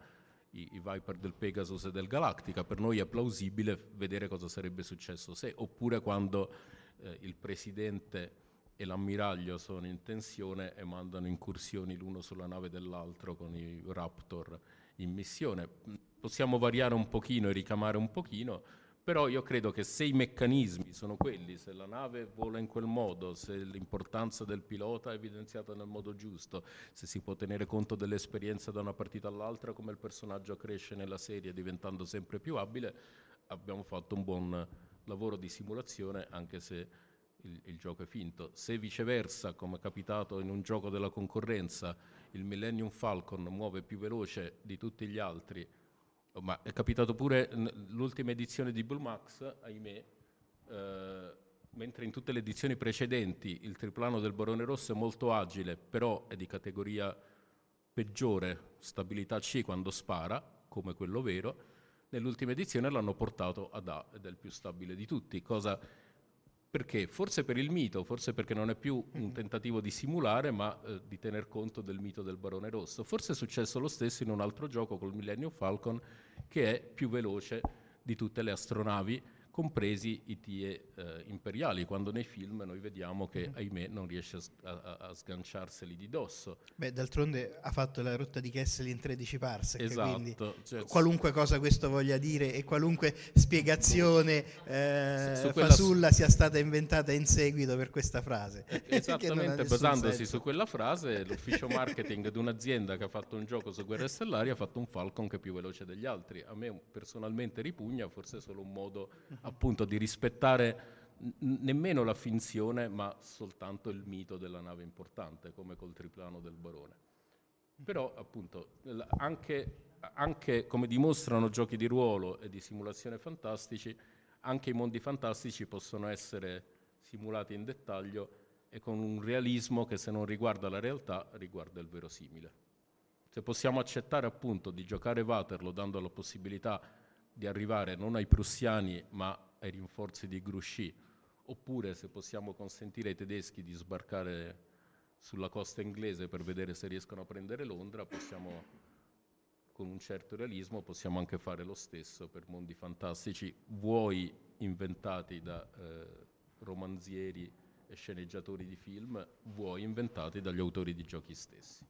i, i, Viper del Pegasus e del Galactica, per noi è plausibile vedere cosa sarebbe successo se, oppure quando eh, il presidente e l'ammiraglio sono in tensione e mandano incursioni l'uno sulla nave dell'altro con i Raptor in missione. Possiamo variare un pochino e ricamare un pochino, però io credo che se i meccanismi sono quelli, se la nave vola in quel modo, se l'importanza del pilota è evidenziata nel modo giusto, se si può tenere conto dell'esperienza da una partita all'altra, come il personaggio cresce nella serie diventando sempre più abile, abbiamo fatto un buon lavoro di simulazione anche se il, il gioco è finto. Se viceversa, come è capitato in un gioco della concorrenza, il Millennium Falcon muove più veloce di tutti gli altri ma è capitato pure l'ultima edizione di Bullmax, ahimè, eh, mentre in tutte le edizioni precedenti il triplano del Barone Rosso è molto agile, però è di categoria peggiore, stabilità C quando spara, come quello vero, nell'ultima edizione l'hanno portato ad A ed è il più stabile di tutti, cosa perché? Forse per il mito, forse perché non è più un tentativo di simulare, ma eh, di tener conto del mito del Barone Rosso. Forse è successo lo stesso in un altro gioco col Millennium Falcon, che è più veloce di tutte le astronavi compresi i TIE eh, imperiali, quando nei film noi vediamo che, mm. ahimè, non riesce a, a, a, sganciarseli di dosso. Beh, d'altronde ha fatto la rotta di Kessel in 13 parsec, esatto, quindi cioè, qualunque cosa questo voglia dire e qualunque spiegazione eh, su fasulla sia stata inventata in seguito per questa frase. Esattamente, basandosi senso. su quella frase, l'ufficio marketing di un'azienda che ha fatto un gioco su guerre stellari ha fatto un Falcon che è più veloce degli altri. A me personalmente ripugna, forse è solo un modo appunto di rispettare nemmeno la finzione, ma soltanto il mito della nave importante, come col triplano del barone. Però appunto anche, anche come dimostrano giochi di ruolo e di simulazione fantastici, anche i mondi fantastici possono essere simulati in dettaglio e con un realismo che se non riguarda la realtà riguarda il verosimile. Se possiamo accettare appunto di giocare Waterloo dando la possibilità di arrivare non ai prussiani ma ai rinforzi di Grouchy, oppure se possiamo consentire ai tedeschi di sbarcare sulla costa inglese per vedere se riescono a prendere Londra, possiamo, con un certo realismo, possiamo anche fare lo stesso per mondi fantastici, vuoi inventati da eh, romanzieri e sceneggiatori di film, vuoi inventati dagli autori di giochi stessi.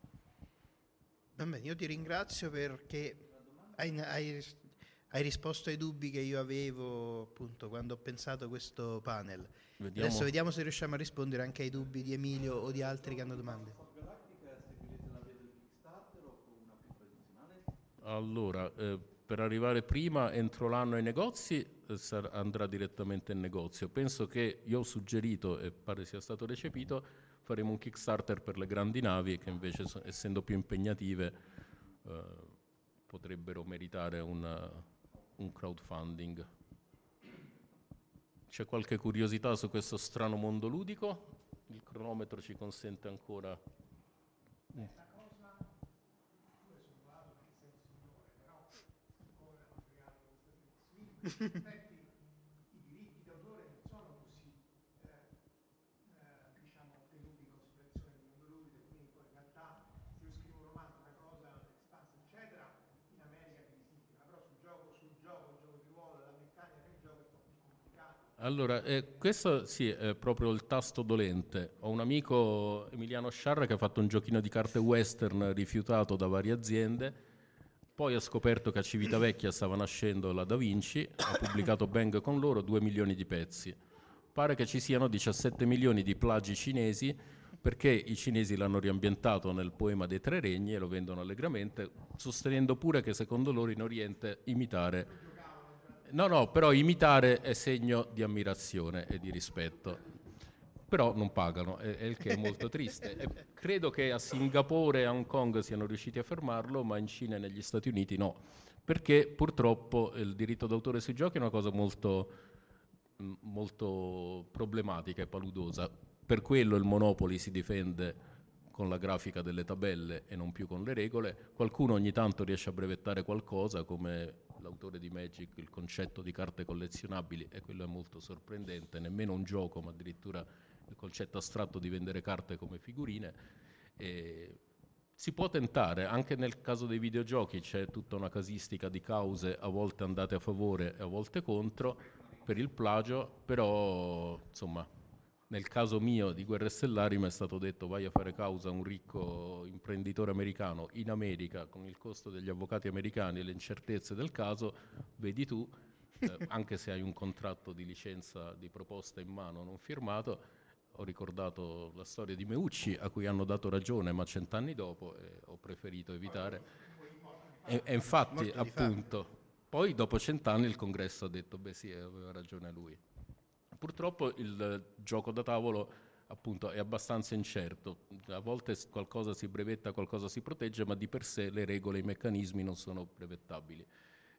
Va bene, io ti ringrazio perché hai, hai, hai, risposto ai dubbi che io avevo appunto quando ho pensato a questo panel. Vediamo. Adesso vediamo se riusciamo a rispondere anche ai dubbi di Emilio o di altri che hanno domande. Allora, eh, per arrivare prima entro l'anno ai negozi eh, sar- andrà direttamente in negozio. Penso che io ho suggerito, e pare sia stato recepito, faremo un Kickstarter per le grandi navi che invece, so- essendo più impegnative, eh, potrebbero meritare una, un crowdfunding. C'è qualche curiosità su questo strano mondo ludico? Il cronometro ci consente ancora... Mm. Allora, eh, questo sì, è proprio il tasto dolente. Ho un amico, Emiliano Sciarra, che ha fatto un giochino di carte western rifiutato da varie aziende, poi ha scoperto che a Civitavecchia stava nascendo la Da Vinci, ha pubblicato Bang con loro 2 milioni di pezzi. Pare che ci siano 17 milioni di plagi cinesi perché i cinesi l'hanno riambientato nel poema dei tre regni e lo vendono allegramente, sostenendo pure che secondo loro in Oriente imitare No, no, però imitare è segno di ammirazione e di rispetto. Però non pagano, è, il che è molto triste. E credo che a Singapore e a Hong Kong siano riusciti a fermarlo, ma in Cina e negli Stati Uniti no. Perché purtroppo il diritto d'autore sui giochi è una cosa molto, molto problematica e paludosa. Per quello il Monopoli si difende con la grafica delle tabelle e non più con le regole. Qualcuno ogni tanto riesce a brevettare qualcosa, come l'autore di Magic, il concetto di carte collezionabili, e quello è molto sorprendente, nemmeno un gioco, ma addirittura il concetto astratto di vendere carte come figurine. E si può tentare, anche nel caso dei videogiochi c'è tutta una casistica di cause, a volte andate a favore e a volte contro, per il plagio, però insomma nel caso mio di Guerre Stellari mi è stato detto vai a fare causa a un ricco imprenditore americano in America con il costo degli avvocati americani e le incertezze del caso, vedi tu, eh, anche se hai un contratto di licenza di proposta in mano non firmato, ho ricordato la storia di Meucci a cui hanno dato ragione ma cent'anni dopo e ho preferito evitare. E, e infatti appunto, poi dopo cent'anni il congresso ha detto beh sì aveva ragione lui. Purtroppo il gioco da tavolo appunto è abbastanza incerto, a volte qualcosa si brevetta, qualcosa si protegge, ma di per sé le regole e i meccanismi non sono brevettabili.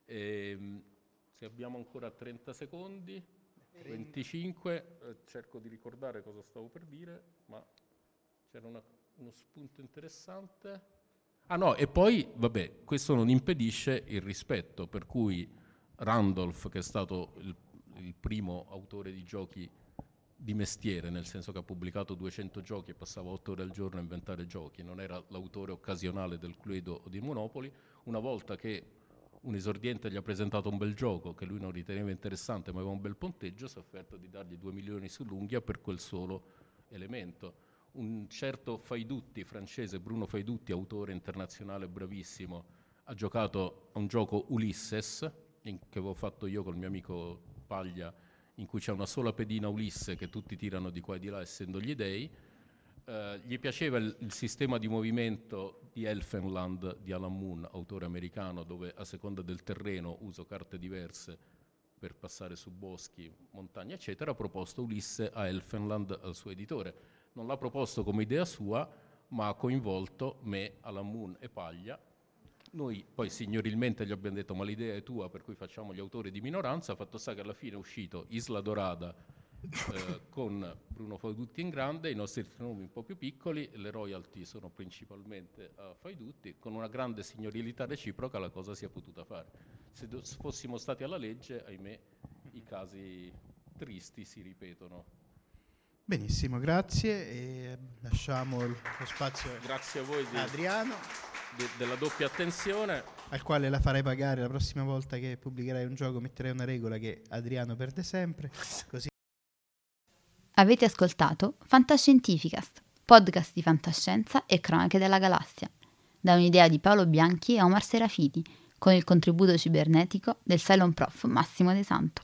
E, ehm, se abbiamo ancora 30 secondi, 25, eh, cerco di ricordare cosa stavo per dire, ma c'era una, uno spunto interessante. Ah no, e poi, vabbè, questo non impedisce il rispetto, per cui Randolph, che è stato il il primo autore di giochi di mestiere, nel senso che ha pubblicato 200 giochi e passava 8 ore al giorno a inventare giochi, non era l'autore occasionale del Cluedo o di Monopoli. Una volta che un esordiente gli ha presentato un bel gioco che lui non riteneva interessante ma aveva un bel ponteggio, si è offerto di dargli 2 milioni sull'unghia per quel solo elemento. Un certo Faidutti, francese, Bruno Faidutti, autore internazionale bravissimo, ha giocato a un gioco Ulysses, che avevo fatto io col mio amico paglia in cui c'è una sola pedina Ulisse che tutti tirano di qua e di là essendo gli dei. Eh, gli piaceva il, il, sistema di movimento di Elfenland di Alan Moon, autore americano, dove a seconda del terreno uso carte diverse per passare su boschi, montagne, eccetera. Ha proposto Ulisse a Elfenland, al suo editore. Non l'ha proposto come idea sua, ma ha coinvolto me, Alan Moon e Paglia noi poi signorilmente gli abbiamo detto ma l'idea è tua per cui facciamo gli autori di minoranza, fatto sta che alla fine è uscito Isla Dorada eh, con Bruno Faidutti in grande, i nostri nomi un po' più piccoli, le royalty sono principalmente a Faidutti, con una grande signorilità reciproca la cosa si è potuta fare. Se do- fossimo stati alla legge, ahimè, i casi tristi si ripetono. Benissimo, grazie e lasciamo lo spazio Grazie a voi di, Adriano, de- della doppia attenzione. al quale la farai pagare la prossima volta che pubblicherai un gioco, metterai una regola che Adriano perde sempre, così Avete ascoltato Fantascientificast, podcast di fantascienza e cronache della galassia, da un'idea di Paolo Bianchi e Omar Serafiti, con il contributo cibernetico del Cylon Prof Massimo De Santo.